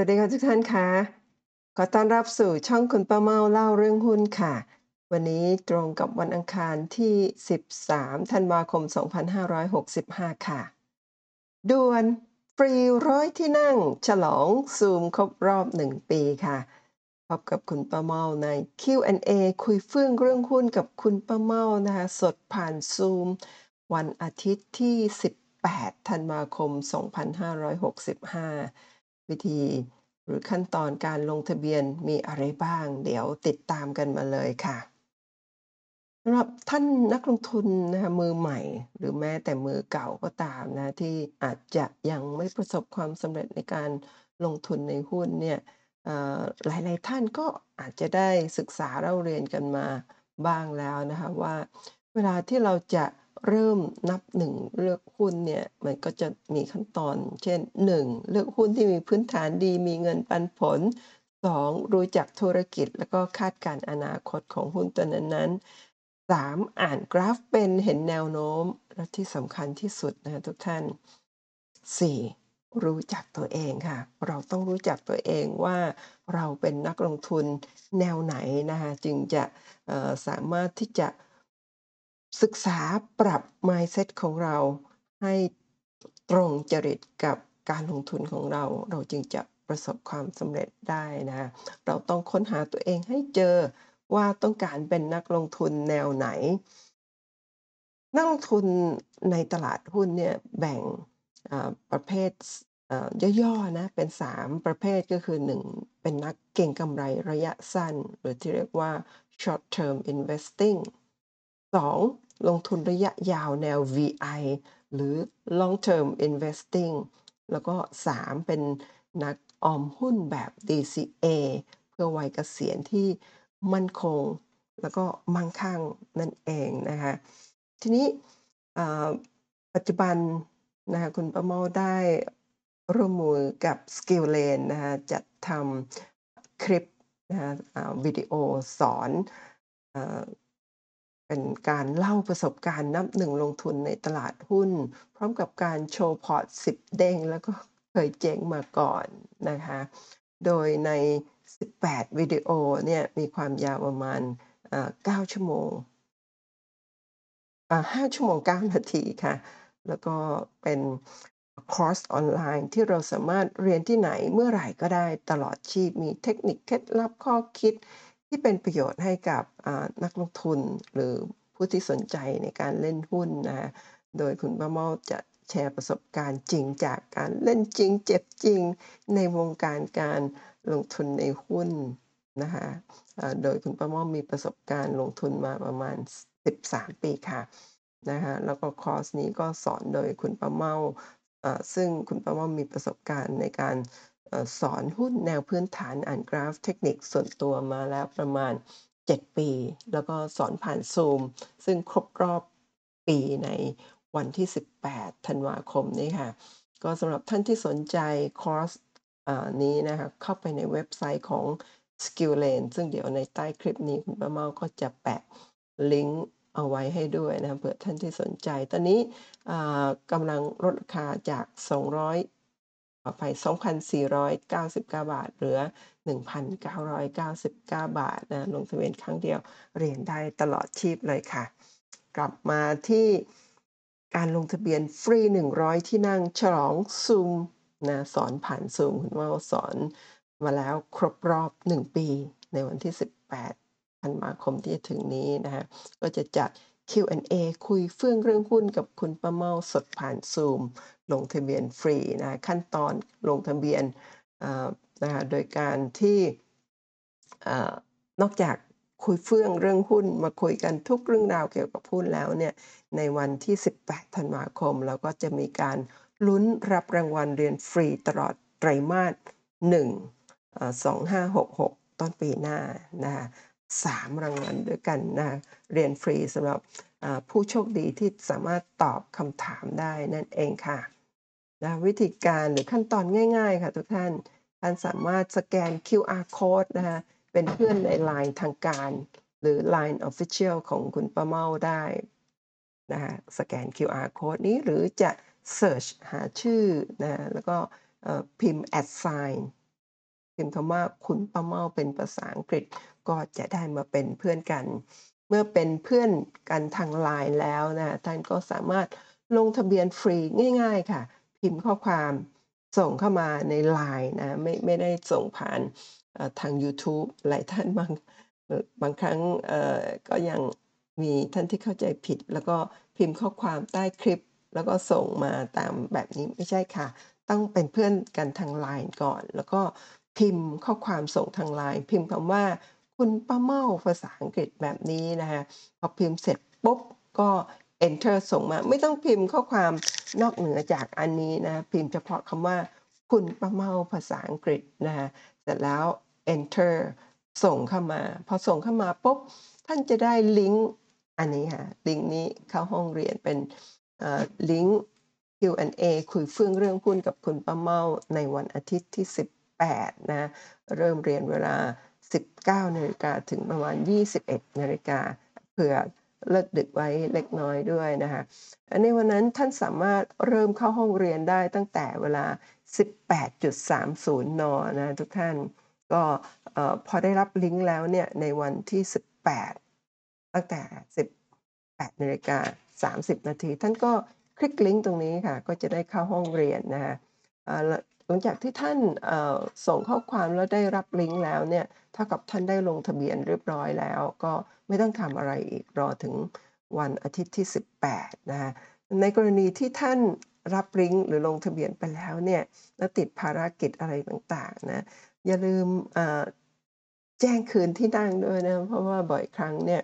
สวัสดีค่ะทุกท่านคะขอต้อนรับสู่ช่องคุณป้าเมาเล่าเรื่องหุ้นค่ะ วันนี้ตรงกับวันอังคารที่ 13 ธันวาคม 2565 ค่ะ ด่วนฟรีร้อยที่นั่ง ฉลองซูมครบรอบ 1 ปีค่ะ พบกับคุณป้าเมาใน Q&A คุยเฟื่องเรื่องหุ้นกับคุณป้าเมานะคะ สดผ่านซูม วันอาทิตย์ที่ 18 ธันวาคม 2565 วิธีหรือขั้นตอนการลงทะเบียนมีอะไรบ้าง เดี๋ยวติดตามกันมาเลยค่ะสำหรับท่านนักลงทุนนะคะมือใหม่ หรือแม้แต่มือเก่าก็ตามนะที่อาจจะยังไม่ประสบความสำเร็จในการลงทุนในหุ้นเนี่ยเอ่อหลายๆท่านก็อาจจะได้ศึกษาเล่าเรียนกันมาบ้างแล้วนะคะว่า เวลาที่เราจะ เริ่มนับหนึ่งเลือกหุ้นเนี่ยมันก็จะมีขั้นตอน เช่น 1. เลือกหุ้นที่มีพื้นฐานดีมีเงินปันผล 2. รู้จักธุรกิจแล้วก็คาดการณ์อนาคตของหุ้นตัวนั้นๆ 3. อ่านกราฟเป็นเห็นแนวโน้ม และที่สำคัญที่สุดนะทุกท่าน 4. รู้จักตัวเองค่ะ เราต้องรู้จักตัวเองว่าเราเป็นนักลงทุนแนวไหนนะคะจึงจะสามารถที่จะ ศึกษาปรับ mindset ของเราให้ตรงจริตกับการลงทุนของเรา เราจึงจะประสบความสำเร็จได้นะ เราต้องค้นหาตัวเองให้เจอว่าต้องการเป็นนักลงทุนแนวไหน นักลงทุนในตลาดหุ้นเนี่ยแบ่งประเภทย่อย่อๆนะเป็น 3 ประเภทก็คือ 1 เป็นนักเก็งกำไรระยะสั้น หรือที่เรียกว่า short term investing 2. ลงทุนระยะยาวแนว VI หรือ long term investing แล้วก็ 3 เป็นนักออมหุ้นแบบ DCA เพื่อวัยเกษียณที่มั่นคง แล้วก็มั่งคั่งนั่นเองนะคะทีนี้ปัจจุบันนะคะคุณประเมาได้ร่วมมือกับ Skill Lane นะคะจัดทำคลิปนะะวิดีโอสอนอ เป็นการเล่าประสบการณ์นับหนึ่งลงทุนในตลาดหุ้น พร้อมกับการโชว์พอร์ต10เด้ง แล้วก็เคยเจ๊งมาก่อนนะคะ โดยใน 18 วิดีโอเนี่ยมีความยาวประมาณอ่า9ชั่วโมงอ่า5ชั่วโมง 9 นาทีค่ะ แล้วก็เป็นคอร์สออนไลน์ที่เราสามารถเรียนที่ไหนเมื่อไหร่ก็ได้ตลอดชีพมีเทคนิคเคล็ดลับข้อคิด ที่เป็นประโยชน์ให้กับนักลงทุนหรือผู้ที่สนใจในการเล่นหุ้นนะคะโดยคุณป้าเมาจะแชร์ประสบการณ์จริงจากการเล่นจริง เจ็บจริง ในวงการการลงทุนในหุ้นนะคะโดยคุณป้าเมามีประสบการณ์ลงทุนมาประมาณ 13 ปีค่ะนะคะแล้วก็คอร์สนี้ก็สอนโดยคุณป้าเมาซึ่งคุณป้าเมามีประสบการณ์ในการ สอนหุ้นแนวพื้นฐานอ่านกราฟเทคนิคส่วนตัวมาแล้วประมาณ 7 ปี แล้วก็สอนผ่าน Zoom ซึ่งครบรอบปีในวันที่ 18 ธันวาคมนี้ค่ะ ก็สำหรับท่านที่สนใจคอร์สนี้นะคะ เข้าไปในเว็บไซต์ของ Skill Lane ซึ่งเดี๋ยวในใต้คลิปนี้คุณป้าเมาก็จะแปะลิงก์เอาไว้ให้ด้วยนะคะเผื่อท่านที่สนใจ ตอนนี้กำลังลดราคาจาก 200 ออภัย2,499 บาท เหลือ 1,999 บาทนะลงทะเบียนครั้งเดียวเรียนได้ตลอดชีพเลยค่ะ กลับมาที่การลงทะเบียนฟรี 100 ที่นั่งฉลองซูมนะสอนผ่าน Zoom คุณเมาสอนมาแล้วครบรอบ 1 ปีในวันที่ 18ธันวาคมที่จะถึงนี้นะคะก็จะจัด Q&A คุยเฟื่องเรื่องหุ้นกับคุณป้าเมาสดผ่าน Zoom ลงทะเบียนฟรีนะขั้นตอนลงทะเบียนนะคะโดยการที่นอกจากคุยเฟื่องเรื่องหุ้นมาคุยกันทุกเรื่องราวเกี่ยวกับหุ้นแล้วเนี่ยในวันที่ 18 ธันวาคมเราก็จะมีการลุ้นรับรางวัลเรียนฟรีตลอดไตรมาส1 2566 ต้นปีหน้านะคะ3รางวัลด้วยกันนะเรียนฟรีสำหรับ ผู้โชคดีที่สามารถตอบคำถามได้นั่นเองค่ะนะวิธีการหรือขั้นตอนง่าย ๆ ค่ะทุกท่าน ท่านสามารถสแกน QR code นะคะเป็นเพื่อนใน LINE ทางการ หรือ LINE Official ของคุณป้าเมาได้นะคะสแกน QR code นี้หรือจะเสิร์ชหาชื่อนะแล้วก็พิมพ์ at sign พิมพ์คำว่าคุณป้าเมาเป็นภาษาอังกฤษก็จะได้มาเป็นเพื่อนกัน เมื่อเป็นเพื่อนกันทาง LINE แล้วนะท่านก็สามารถลงทะเบียนฟรีง่าย ๆ ค่ะ พิมพ์ข้อความส่งเข้ามาใน LINE นะไม่ไม่ได้ส่งผ่านทางยูทูบหลายท่านบางบางครั้งก็ยังมีท่านที่เข้าใจผิด แล้วก็พิมพ์ข้อความใต้คลิป แล้วก็ส่งมาตามแบบนี้ไม่ใช่ค่ะ ต้องเป็นเพื่อนกันทาง LINE ก่อน แล้วก็พิมพ์ข้อความส่งทาง LINE พิมพ์คำว่า คุณป้าเมาภาษาอังกฤษแบบนี้นะคะพอพิมพ์เสร็จปุ๊บก็ enter ส่งมา ไม่ต้องพิมพ์ข้อความนอกเหนือจากอันนี้นะพิมพ์เฉพาะคำว่า คุณป้าเมาภาษาอังกฤษนะคะเสร็จแล้ว enter ส่งเข้ามา พอส่งเข้ามาปุ๊บท่านจะได้ลิงก์อันนี้ค่ะลิงก์นี้เข้าห้องเรียนเป็นลิงก์ Q&A คุยเฟื่องเรื่องหุ้นกับคุณป้าเมาในวันอาทิตย์ที่ 18นะเริ่มเรียนเวลา 19นาฬิกาถึงประมาณ 21นาฬิกาเผื่อเลิกดึกไว้เล็กน้อยด้วยนะคะในวันนั้นท่านสามารถเริ่มเข้าห้องเรียนได้ตั้งแต่เวลา 18.30 น.นะคะทุกท่าน ก็พอได้รับลิงก์แล้วเนี่ยในวันที่ 18 ตั้งแต่ 18นาฬิกา30 นาที ท่านก็คลิกลิงก์ตรงนี้ค่ะ ก็จะได้เข้าห้องเรียนนะคะ หลังจากที่ท่านส่งข้อความแล้วได้รับลิงก์แล้วเนี่ยเท่ากับท่านได้ลงทะเบียนเรียบร้อยแล้ว ก็ไม่ต้องทำอะไรอีกรอถึงวันอาทิตย์ที่ 18นะคะในกรณีที่ท่านรับลิงก์หรือลงทะเบียนไปแล้วเนี่ยแล้วติดภารกิจอะไรต่างๆนะอย่าลืมแจ้งคืนที่นั่งด้วยนะเพราะว่าบ่อยครั้งเนี่ย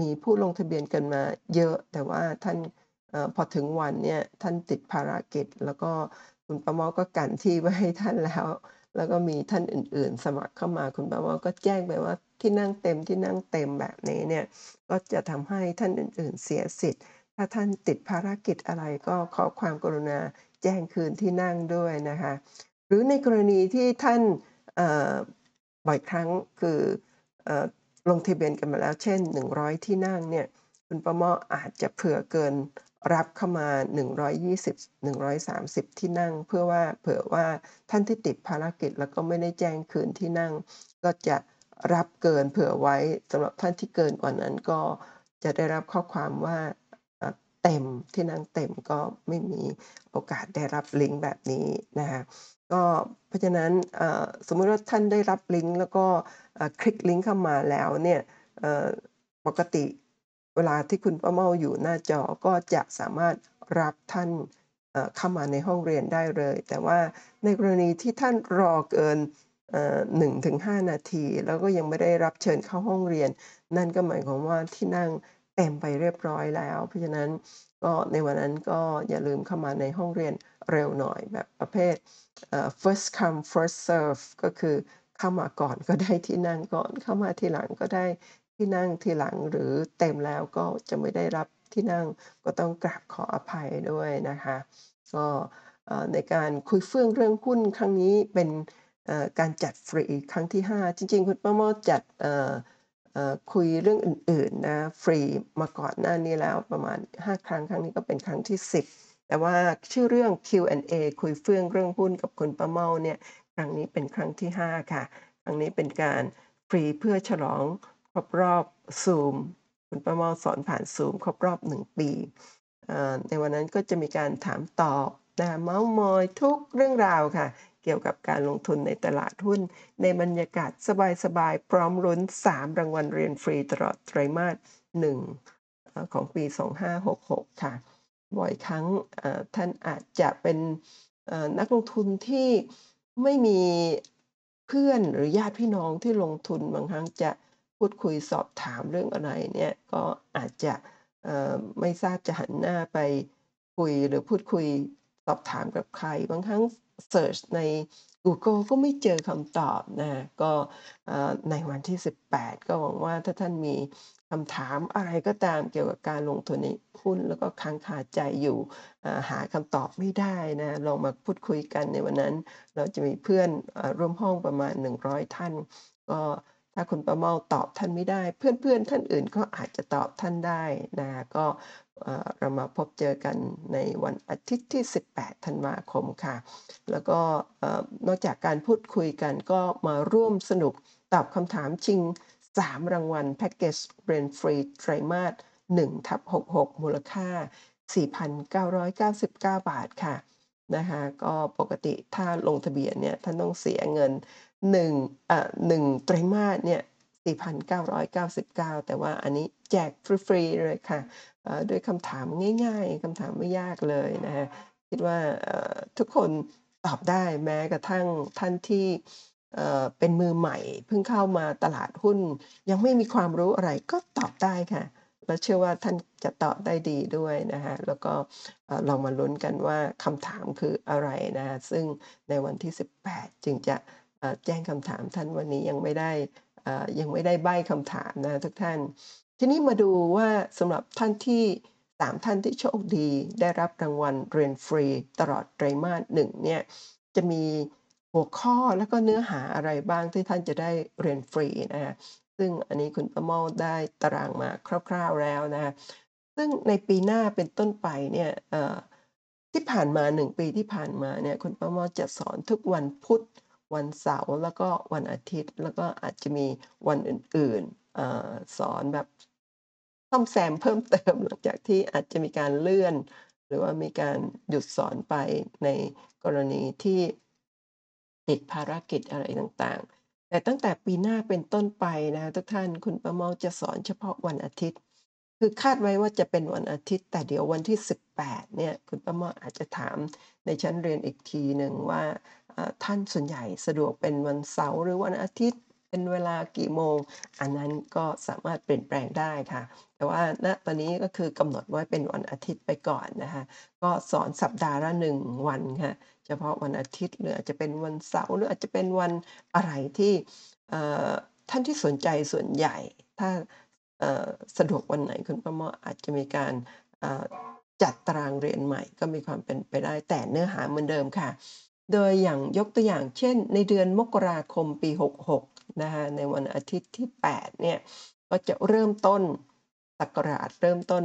มีผู้ลงทะเบียนกันมาเยอะ แต่ว่าท่านอพอถึงวันเนี่ยท่านติดภารกิจ แล้วก็ คุณป้าเม่าก็กันที่ไว้ให้ท่านแล้ว แล้วก็มีท่านอื่น ๆ สมัครเข้ามาคุณป้าเม่าก็แจ้งไปว่าที่นั่งเต็มที่นั่งเต็มแบบนี้เนี่ยก็จะทำให้ท่านอื่น ๆ เสียสิทธิ์ ถ้าท่านติดภารกิจอะไรก็ขอความกรุณาแจ้งคืนที่นั่งด้วยนะคะ หรือในกรณีที่ท่านบ่อยครั้งคืออลงทะเบียนกันมาแล้วเช่น 100 ที่นั่งเนี่ยคุณป้าเม่าอาจจะเผื่อเกิน รับเข้ามา 120 130 ที่นั่ง เพื่อว่าเผื่อว่าท่านที่ติดภารกิจแล้วก็ไม่ได้แจ้งคืนที่นั่ง ก็จะรับเกินเผื่อไว้สำหรับท่านที่เกินกว่านั้นก็จะได้รับข้อความว่าเต็มที่นั่งเต็มก็ไม่มีโอกาสได้รับลิงก์แบบนี้นะคะก็เพราะฉะนั้นสมมุติว่าท่านได้รับลิงก์แล้วก็คลิกลิงก์เข้ามาแล้วเนี่ยปกติ เวลาที่คุณป้าเมาอยู่หน้าจอก็จะสามารถรับท่านเข้ามาในห้องเรียนได้เลย แต่ว่าในกรณีที่ท่านรอเกินเอ่อ1-5นาที แล้วก็ยังไม่ได้รับเชิญเข้าห้องเรียน นั่นก็หมายความว่าที่นั่งเต็มไปเรียบร้อยแล้ว เพราะฉะนั้นก็ในวันนั้นก็อย่าลืมเข้ามาในห้องเรียนเร็วหน่อยแบบประเภท first come first serve ก็คือเข้ามาก่อนก็ได้ที่นั่งก่อนเข้ามาทีหลังก็ได้ ที่นั่งทีหลังหรือเต็มแล้วก็จะไม่ได้รับที่นั่งก็ต้องกราบขออภัยด้วยนะคะก็ในการคุยเฟื่องเรื่องหุ้นครั้งนี้เป็นการจัดฟรีครั้งที่ 5 จริง ๆ คุณป้าเม่าจัดคุยเรื่องอื่นๆนะฟรีมาก่อนหน้านี้แล้วประมาณ 5 ครั้งครั้งนี้ก็เป็นครั้งที่ 10 แต่ว่าชื่อเรื่อง Q&A คุยเฟื่องเรื่องหุ้นกับคุณป้าเมาเนี่ยครั้งนี้เป็นครั้งที่ 5 ค่ะ ครั้งนี้เป็นการฟรีเพื่อฉลอง ครบรอบ Zoom คุณป้าม่าสอนผ่าน Zoom ครบรอบ1ปีเอ่อในวันนั้นก็จะมีการถามตอบนะเม้าท์มอยทุกเรื่องราวค่ะ เกี่ยวกับการลงทุนในตลาดหุ้น ในบรรยากาศสบายๆ พร้อมลุ้น 3 รางวัลเรียนฟรีตลอดไตรมาส1เอ่อของปี 2566 ค่ะ บ่อยครั้งท่านอาจจะเป็นนักลงทุนที่ไม่มีเพื่อนหรือญาติพี่น้องที่ลงทุนบางครั้งจะ พูดคุยสอบถามเรื่องอะไรเนี่ยก็อาจจะไม่ทราบจะหันหน้าไปคุยหรือพูดคุยสอบถามกับใคร บางครั้งเซิร์ชในกูเกิลก็ไม่เจอคำตอบนะก็ในวันที่ 18 ก็หวังว่าถ้าท่านมีคำถามอะไรก็ตามเกี่ยวกับการลงทุนในหุ้นแล้วก็ค้างคาใจอยู่หาคำตอบไม่ได้นะลองมาพูดคุยกันในวันนั้น เราจะมีเพื่อนอร่วมห้องประมาณ 100 ท่าน ก็ ถ้าคุณป้าเม่าตอบท่านไม่ได้ เพื่อนๆ ท่านอื่นก็อาจจะตอบท่านได้นะก็เรามาพบเจอกันในวันอาทิตย์ที่ 18 ธันวาคมค่ะ แล้วก็นอกจากการพูดคุยกันก็มาร่วมสนุกตอบคำถามชิง 3 รางวัลแพ็กเกจเรนฟรีไตรมาส1ทับ66 มูลค่า 4,999 บาทค่ะนะคะก็ปกติถ้าลงทะเบียนเนี่ยท่านต้องเสียเงิน 1เอ่อ1ไตรมาสเนี่ย4,999 แต่ว่าอันนี้แจกฟรีๆเลยค่ะด้วยคำถามง่ายๆคำถามไม่ยากเลยนะคะคิดว่าทุกคนตอบได้แม้กระทั่งท่านที่เอ่อเป็นมือใหม่ เพิ่งเข้ามาตลาดหุ้น ยังไม่มีความรู้อะไรก็ตอบได้ค่ะและเชื่อว่าท่านจะตอบได้ดีด้วยนะคะแล้วก็ลองมาลุ้นกันว่าคำถามคืออะไรนะะซึ่งในวันที่ 18 จึงจะ แจ้งคำถามท่านวันนี้ยังไม่ได้ยังไม่ได้ใบ้คำถามนะทุกท่าน ทีนี้มาดูว่าสำหรับท่านที่3ท่านที่โชคดีได้รับรางวัลเรียนฟรี ตลอดไตรมาสหนึ่งเนี่ยจะมีหัวข้อแล้วก็เนื้อหาอะไรบ้างที่ท่านจะได้เรียนฟรีนะคะซึ่งอันนี้คุณประเมาได้ตารางมาคร่าว ๆแล้วนะคะซึ่งในปีหน้าเป็นต้นไปเนี่ยที่ผ่านมา1ปีที่ผ่านมาเนี่ยคุณประเมาจะสอนทุกวันพุธ วันเสาร์แล้วก็วันอาทิตย์ แล้วก็อาจจะมีวันอื่นๆสอนแบบซ่อมแซมเพิ่มเติมหลังจากที่อาจจะมีการเลื่อน หรือว่ามีการหยุดสอนไปในกรณีที่ติดภารกิจอะไรต่างๆ แต่ตั้งแต่ปีหน้าเป็นต้นไปนะทุกท่านคุณประเมาจะสอนเฉพาะวันอาทิตย์ คือคาดไว้ว่าจะเป็นวันอาทิตย์ แต่เดี๋ยววันที่ 18เนี่ยคุณประเมาอาจจะถามในชั้นเรียนอีกทีหนึ่งว่า ท่านส่วนใหญ่สะดวกเป็นวันเสาร์หรือวันอาทิตย์เป็นเวลากี่โมง อันนั้นก็สามารถเปลี่ยนแปลงได้ค่ะ แต่ว่าณตอนนี้ก็คือกำหนดไว้เป็นวันอาทิตย์ไปก่อนนะคะ ก็สอนสัปดาห์ละ1วันค่ะเฉพาะวันอาทิตย์หรืออาจจะเป็นวันเสาร์หรืออาจจะเป็นวันอะไรที่ท่านที่สนใจส่วนใหญ่ ถ้าสะดวกวันไหนคุณประมาอาจจะมีการจัดตารางเรียนใหม่ ก็มีความเป็นไปได้แต่เนื้อหาเหมือนเดิมค่ะ โดยอย่างยกตัวอย่างเช่น ในเดือนมกราคมปี 66 นะคะในวันอาทิตย์ที่ 8 เนี่ย ก็จะเริ่มต้นศักราชเริ่มต้น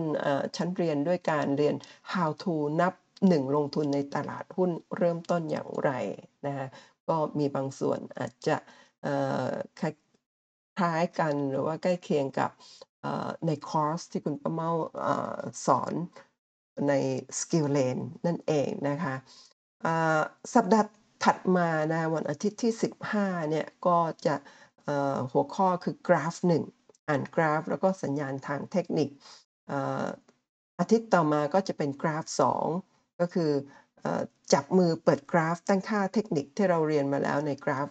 ชั้นเรียนด้วยการเรียน how to นับ 1 ลงทุนในตลาดหุ้นเริ่มต้นอย่างไรนะคะก็มีบางส่วนอาจจะคล้ายกันหรือว่าใกล้เคียงกับในคอร์สที่คุณประเมาอสอนใน Skill Lane นั่นเองนะคะ สัปดาห์ถัดมานะวันอาทิตย์ที่ 15เนี่ยก็จะหัวข้อคือกราฟ 1 อ่านกราฟ แล้วก็สัญญาณทางเทคนิคออาทิตย์ต่อมาก็จะเป็นกราฟ 2 ก็คืออจับมือเปิดกราฟตั้งค่าเทคนิคที่เราเรียนมาแล้วในกราฟ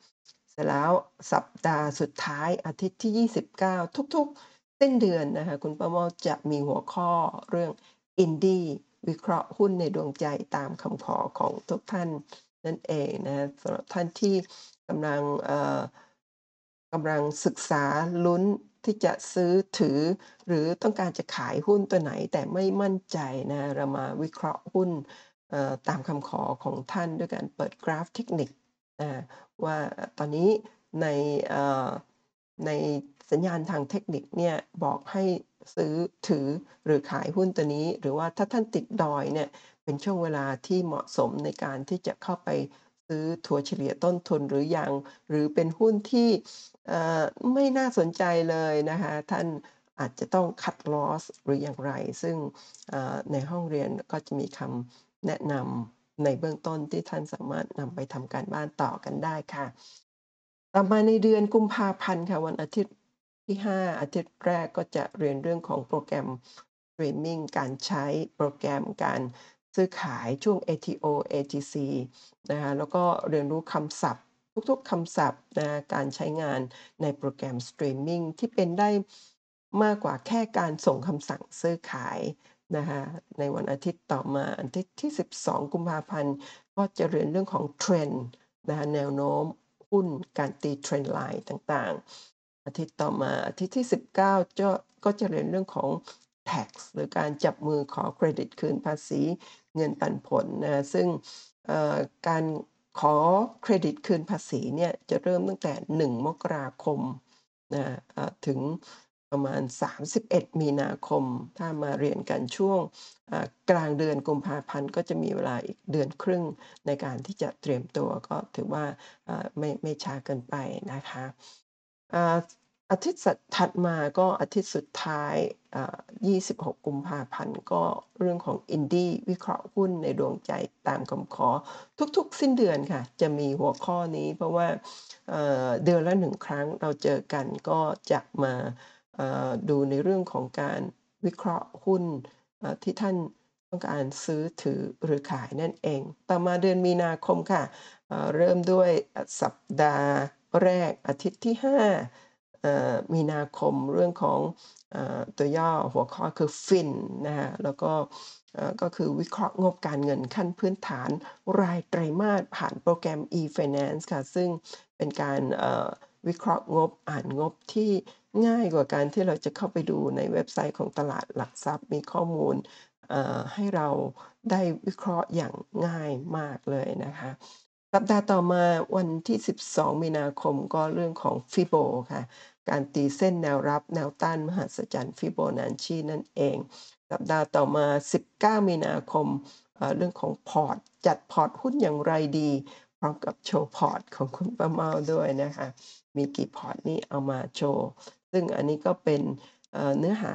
1 เสร็จแล้วสัปดาห์สุดท้ายอาทิตย์ที่ 29 ทุกๆสิ้นเดือนนะคะคุณประเมาจะมีหัวข้อเรื่อง Indie วิเคราะห์หุ้นในดวงใจตามคำขอของทุกท่านนั่นเองนะสำหรับท่านที่กำลังเอ่อกำลังศึกษาลุ้นที่จะซื้อถือ หรือต้องการจะขายหุ้นตัวไหนแต่ไม่มั่นใจนะเรามาวิเคราะห์หุ้นเอ่อตามคำขอของท่านด้วยการเปิดกราฟเทคนิคนะว่าตอนนี้ในเอ่อในสัญญาณทางเทคนิคเนี่ยบอกให้ ซื้อถือหรือขายหุ้นตัวนี้ หรือว่าถ้าท่านติดดอยเนี่ยเป็นช่วงเวลาที่เหมาะสมในการที่จะเข้าไปซื้อถัวเฉลี่ยต้นทุนหรือยัง หรือเป็นหุ้นที่เอ่อไม่น่าสนใจเลยนะคะ ท่านอาจจะต้อง cut loss หรืออย่างไร ซึ่งเอ่อในห้องเรียนก็จะมีคำแนะนำในเบื้องต้นที่ท่านสามารถนำไปทำการบ้านต่อกันได้ค่ะ ต่อมาในเดือนกุมภาพันธ์ค่ะวันอาทิตย์ ที่ 5 อาทิตย์แรกก็จะเรียนเรื่องของโปรแกรมสตรีมมิ่งการใช้โปรแกรมการซื้อขายช่วง ATO ATC นะคะแล้วก็เรียนรู้คำศัพท์ ทุกๆคำศัพท์นะการใช้งานในโปรแกรมสตรีมมิ่งที่เป็นได้มากกว่าแค่การส่งคำสั่งซื้อขายนะคะในวันอาทิตย์ต่อมาอาทิตย์ที่ 12 กุมภาพันธ์ ก็จะเรียนเรื่องของเทรนด์นะคะแนวโน้มหุ้นการตี trend line ต่างๆ อาทิตย์ต่อมาอาทิตย์ที่ 19จะก็จะเรียนเรื่องของ tax หรือการจับมือขอเครดิตคืนภาษีเงินปันผลนะซึ่งการขอเครดิตคืนภาษีเนี่ยจะเริ่มตั้งแต่ 1 มกราคมนะถึงประมาณ 31 มีนาคม ถ้ามาเรียนกันช่วงกลางเดือนกุมภาพันธ์ก็จะมีเวลาอีกเดือนครึ่งในการที่จะเตรียมตัวก็ถือว่าอ่าไม่ไม่ช้าเกินไปนะคะ อาทิตย์สัดถัดมาก็อาทิตย์สุดท้ายอ่า26 กุมภาพันธ์ ก็เรื่องของ Indie วิเคราะห์หุ้นในดวงใจตามคำขอ ทุกๆ สิ้นเดือนค่ะ จะมีหัวข้อนี้เพราะว่าเอ่อเดือนละ1ครั้งเราเจอกันก็จะมาดูในเรื่องของการวิเคราะห์หุ้นที่ท่านต้องการซื้อถือหรือขายนั่นเอง ต่อมาเดือนมีนาคมค่ะ เริ่มด้วยสัปดาห์แรกอาทิตย์ที่ 5 มีนาคมเรื่องของอตัวย่อหัวข้อคือ FIN นะคะแล้วก็ก็คือวิเคราะห์งบการเงินขั้นพื้นฐานรายไตรมาสผ่านโปรแกรม e-Finance ค่ะ ซึ่งเป็นการวิเคราะห์งบอ่านงบที่ง่ายกว่าการที่เราจะเข้าไปดูในเว็บไซต์ของตลาดหลักทรัพย์มีข้อมูลให้เราได้วิเคราะห์อย่างง่ายมากเลยนะคะ สัปดาห์ต่อมาวันที่ 12 มีนาคมก็เรื่องของ FIBO ค่ะ การตีเส้นแนวรับแนวต้านมหัศจรรย์ Fibonacci นั่นเอง สัปดาห์ต่อมา 19 มีนาคมเอ่อเรื่องของพอร์ต จัดพอร์ตหุ้นอย่างไรดี พร้อมกับโชว์พอร์ตของคุณป้าเม่าด้วยนะคะ มีกี่พอร์ตนี่เอามาโชว์ ซึ่งอันนี้ก็เป็นเนื้อหา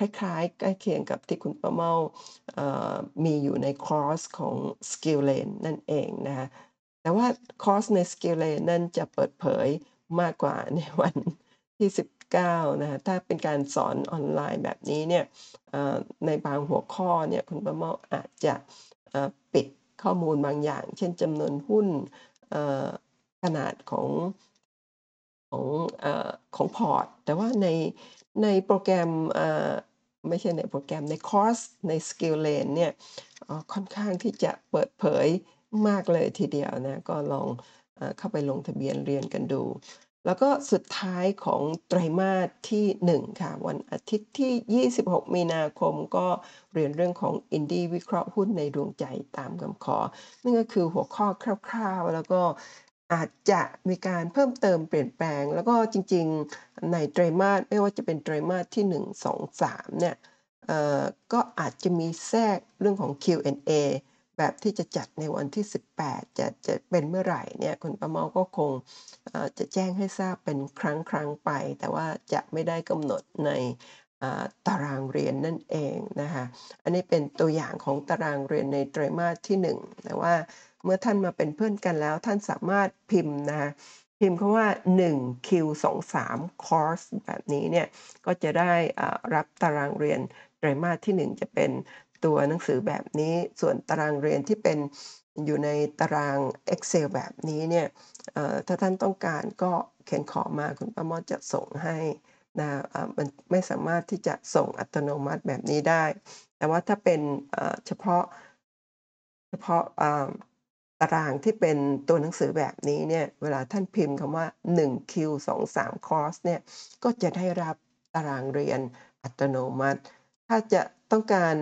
คล้ายๆใกล้เคียงกับที่คุณป้าเม่าเอ่อมีอยู่ในคอร์สของ Skillane นั่นเองนะคะแต่ว่าคอร์สใน Skillane นั่นจะเปิดเผยมากกว่าในวันที่ 19นะคะถ้าเป็นการสอนออนไลน์แบบนี้เนี่ยเอ่อในบางหัวข้อเนี่ยคุณป้าเมาอาจจะเอ่อปิดข้อมูลบางอย่าง เช่นจำนวนหุ้นเอ่อขนาดของของเอ่อของพอร์ต แต่ว่าในในโปรแกรมเอ่อ ไม่ใช่ในโปรแกรมในคอร์สใน Skillane เนี่ยค่อนข้างที่จะเปิดเผยมากเลยทีเดียวนะก็ลองเข้าไปลงทะเบียนเรียนกันดู แล้วก็สุดท้ายของไตรมาสที่ 1 ค่ะ วันอาทิตย์ที่ 26 มีนาคมก็เรียนเรื่องของ Indie วิเคราะห์หุ้นในดวงใจตามคำขอ นั่นก็คือหัวข้อคร่าวๆ แล้วก็ อาจจะมีการเพิ่มเติมเปลี่ยนแปลง แล้วก็จริงๆในไตรมาสไม่ว่าจะเป็นไตรมาสที่ 1 2 3เนี่ยเออก็อาจจะมีแทรกเรื่องของ Q&A แบบที่จะจัดในวันที่ 18 จะจะเป็นเมื่อไหร่เนี่ยคุณป้าเมาก็คงจะแจ้งให้ทราบเป็นครั้งๆไป แต่ว่าจะไม่ได้กำหนดในตารางเรียนนั่นเองนะคะ อันนี้เป็นตัวอย่างของตารางเรียนในไตรมาสที่ 1 แต่ว่า เมื่อท่านมาเป็นเพื่อนกันแล้ว ท่านสามารถพิมพ์นะคะพิมพ์คำว่า 1Q23 คอร์สแบบนี้เนี่ยก็จะได้อ่ารับตารางเรียนไตรมาสที่ 1 จะเป็นตัวหนังสือแบบนี้ ส่วนตารางเรียนที่เป็นอยู่ในตาราง Excel แบบนี้เนี่ยถ้าท่านต้องการก็เขียนขอมาคุณป้ามาจะส่งให้นะอ่ามันไม่สามารถที่จะส่งอัตโนมัติแบบนี้ได้ แต่ว่าถ้าเป็นเอ่อเฉพาะเฉพาะอ่า ตารางที่เป็นตัวหนังสือแบบนี้เนี่ยเวลาท่านพิมพ์คำว่า 1Q23 คอร์สเนี่ยก็จะได้รับตารางเรียนอัตโนมัติ ถ้าจะต้องการ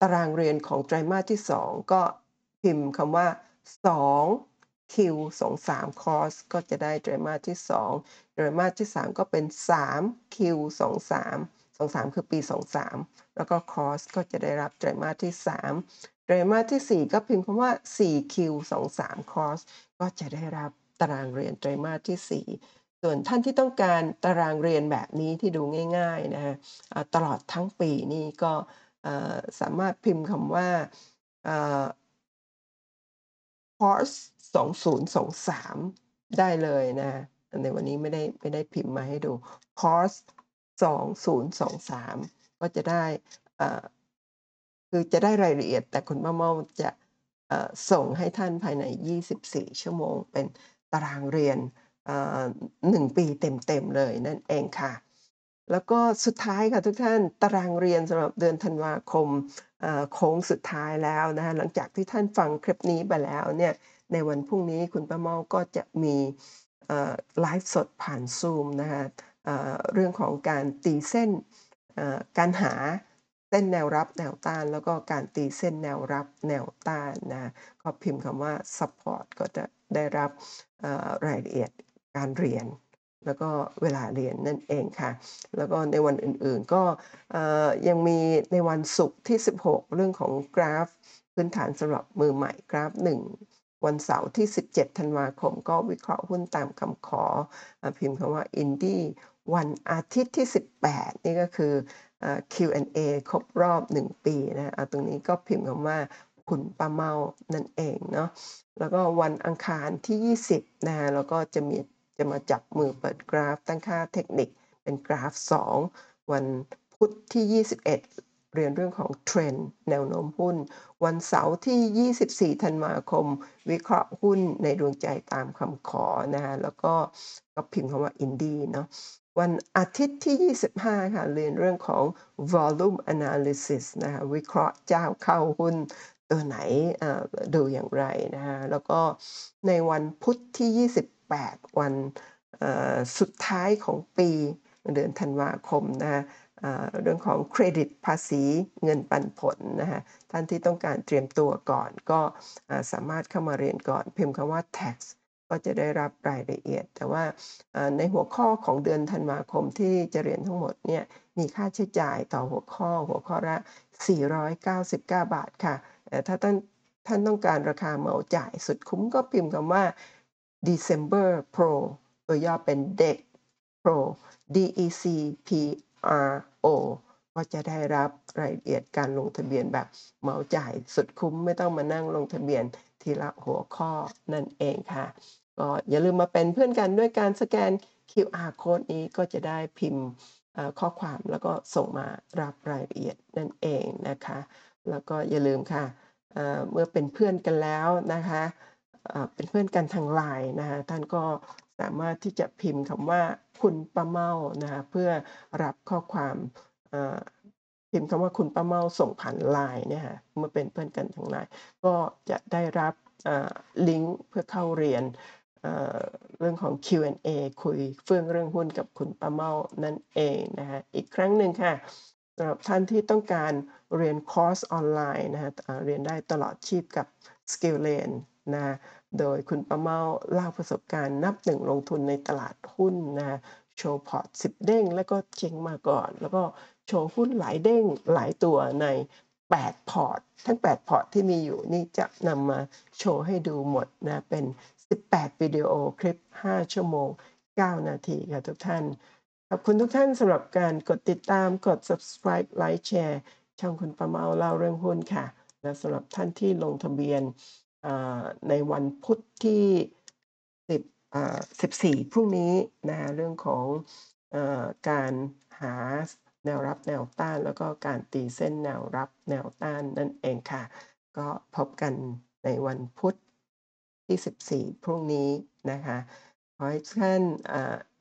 ตารางเรียนของไตรมาสที่ 2 ก็พิมพ์คำว่า 2Q23 คอร์สก็จะได้ไตรมาสที่ 2 ไตรมาสที่ 3 ก็เป็น 3Q23 23 คือปี 23 แล้วก็คอร์สก็จะได้รับไตรมาสที่ 3 ไตรมาสที่ 4 ก็พิมพ์คำว่า 4Q23 คอร์สก็จะได้รับตารางเรียนไตรมาสที่ 4 ส่วนท่านที่ต้องการตารางเรียนแบบนี้ที่ดูง่ายๆนะคะตลอดทั้งปีนี่ก็สามารถพิมพ์คำว่าอ่าคอร์ส2023 ได้เลยนะในวันนี้ไม่ได้ไม่ได้พิมพ์มาให้ดูคอร์ส2023 ก็จะได้อ่า คือจะได้รายละเอียด แต่คุณป้าเมาจะส่งให้ท่านภายใน 24 ชั่วโมง เป็นตารางเรียนอ่า1ปีเต็มๆเลยนั่นเองค่ะ แล้วก็สุดท้ายค่ะทุกท่านตารางเรียนสำหรับเดือนธันวาคมโค้งสุดท้ายแล้วนะคะหลังจากที่ท่านฟังคลิปนี้ไปแล้วเนี่ยในวันพรุ่งนี้คุณป้าเมาก็จะมีไลฟ์สดผ่าน Zoom นะคะเรื่องของการตีเส้นการหา เส้นแนวรับแนวต้าน แล้วก็การตีเส้นแนวรับแนวต้านนะก็พิมพ์คำว่าซัปพอร์ตก็จะได้รับรายละเอียดการเรียน แล้วก็เวลาเรียนนั่นเองค่ะ แล้วก็ในวันอื่นๆ ก็ยังมีในวันศุกร์ที่ 16 เรื่องของกราฟพื้นฐานสำหรับมือใหม่กราฟ 1วันเสาร์ที่ 17 ธันวาคม ก็วิเคราะห์หุ้นตามคำขออพิมพ์คำว่า Indie วันอาทิตย์ที่ 18 นี่ก็คือ Q&A ครบรอบ 1 ปีนะอ่าตรงนี้ก็พิมพ์คำว่าคุณป้าเมานั่นเองเนาะแล้วก็วันอังคารที่ 20นะแล้วก็จะมีจะมาจับมือเปิดกราฟตั้งค่าเทคนิคเป็นกราฟ 2 วันพุธที่ 21 เรียนเรื่องของเทรนด์แนวโน้มหุ้น วันเสาร์ที่ 24 ธันวาคม วิเคราะห์หุ้นในดวงใจตามคำขอนะฮะแล้วก็ก็พิมพ์คำว่าอินดี้เนาะ วันอาทิตย์ที่ 25 ค่ะ เรียนเรื่องของ volume analysis นะคะ วิเคราะห์เจ้าเข้าหุ้นตัวไหนดูอย่างไรนะคะแล้วก็ในวันพุธที่ 28 วันสุดท้ายของปีเดือนธันวาคมนะคะเรื่องของเครดิตภาษีเงินปันผลนะคะท่านที่ต้องการเตรียมตัวก่อนก็สามารถเข้ามาเรียนก่อน พิมพ์คำว่า tax ก็จะได้รับรายละเอียด แต่ว่าในหัวข้อของเดือนธันวาคมที่จะเรียนทั้งหมดเนี่ยมีค่าใช้จ่ายต่อหัวข้อหัวข้อละ 499 บาทค่ะแต่ถ้าท่านท่านต้องการราคาเหมาจ่ายสุดคุ้มก็พิมพ์คำว่า December Pro ตัวย่อเป็นเด็ก Pro D E C P R O ก็จะได้รับรายละเอียดการลงทะเบียนแบบเหมาจ่ายสุดคุ้มไม่ต้องมานั่งลงทะเบียน ทีละหัวข้อนั่นเองค่ะ ก็อย่าลืมมาเป็นเพื่อนกันด้วยการสแกน QR code นี้ก็จะได้พิมพ์ข้อความแล้วก็ส่งมารับรายละเอียดนั่นเองนะคะ แล้วก็อย่าลืมค่ะเมื่อเป็นเพื่อนกันแล้วนะคะเป็นเพื่อนกันทางไลน์นะคะท่านก็สามารถที่จะพิมพ์คำว่าคุณป้าเม่านะคะเพื่อรับข้อความ พิมพ์คำว่าคุณป้าเม่าส่งผ่านไลน์เนี่ยค่ะเมื่อเป็นเพื่อนกันทางไลน์ก็จะได้รับลิงก์เพื่อเข้าเรียนเรื่องของ Q&A คุยเฟื่องเรื่องหุ้นกับคุณป้าเม่านั่นเองนะคะอีกครั้งหนึ่งค่ะสำหรับท่านที่ต้องการเรียนคอร์สออนไลน์นะคะเรียนได้ตลอดชีพกับ Skill Lane นะโดยคุณป้าเม่าเล่าประสบการณ์นับหนึ่งลงทุนในตลาดหุ้นนะโชว์พอร์ต10เด้ง แล้วก็เจ๊งมาก่อน แล้วก็ โชว์หุ้นหลายเด้งหลายตัวใน 8 พอร์ต ทั้ง 8 พอร์ตที่มีอยู่นี่จะนำมาโชว์ให้ดูหมดนะ เป็น 18 วิดีโอคลิป 5 ชั่วโมง 9 นาทีค่ะทุกท่าน ขอบคุณทุกท่านสำหรับการกดติดตามกด subscribe ไลค์แชร์ช่องคุณประเมาเล่าเรื่องหุ้นค่ะ และสำหรับท่านที่ลงทะเบียนในวันพุธที่ 10 14 พรุ่งนี้นะเรื่องของอการหา แนวรับแนวต้านแล้วก็การตีเส้นแนวรับแนวต้านนั่นเองค่ะ ก็พบกันในวันพุธที่ 14 พรุ่งนี้นะคะขอให้ท่าน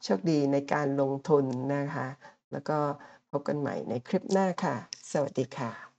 โชคดีในการลงทุนนะคะ แล้วก็พบกันใหม่ในคลิปหน้าค่ะ สวัสดีค่ะ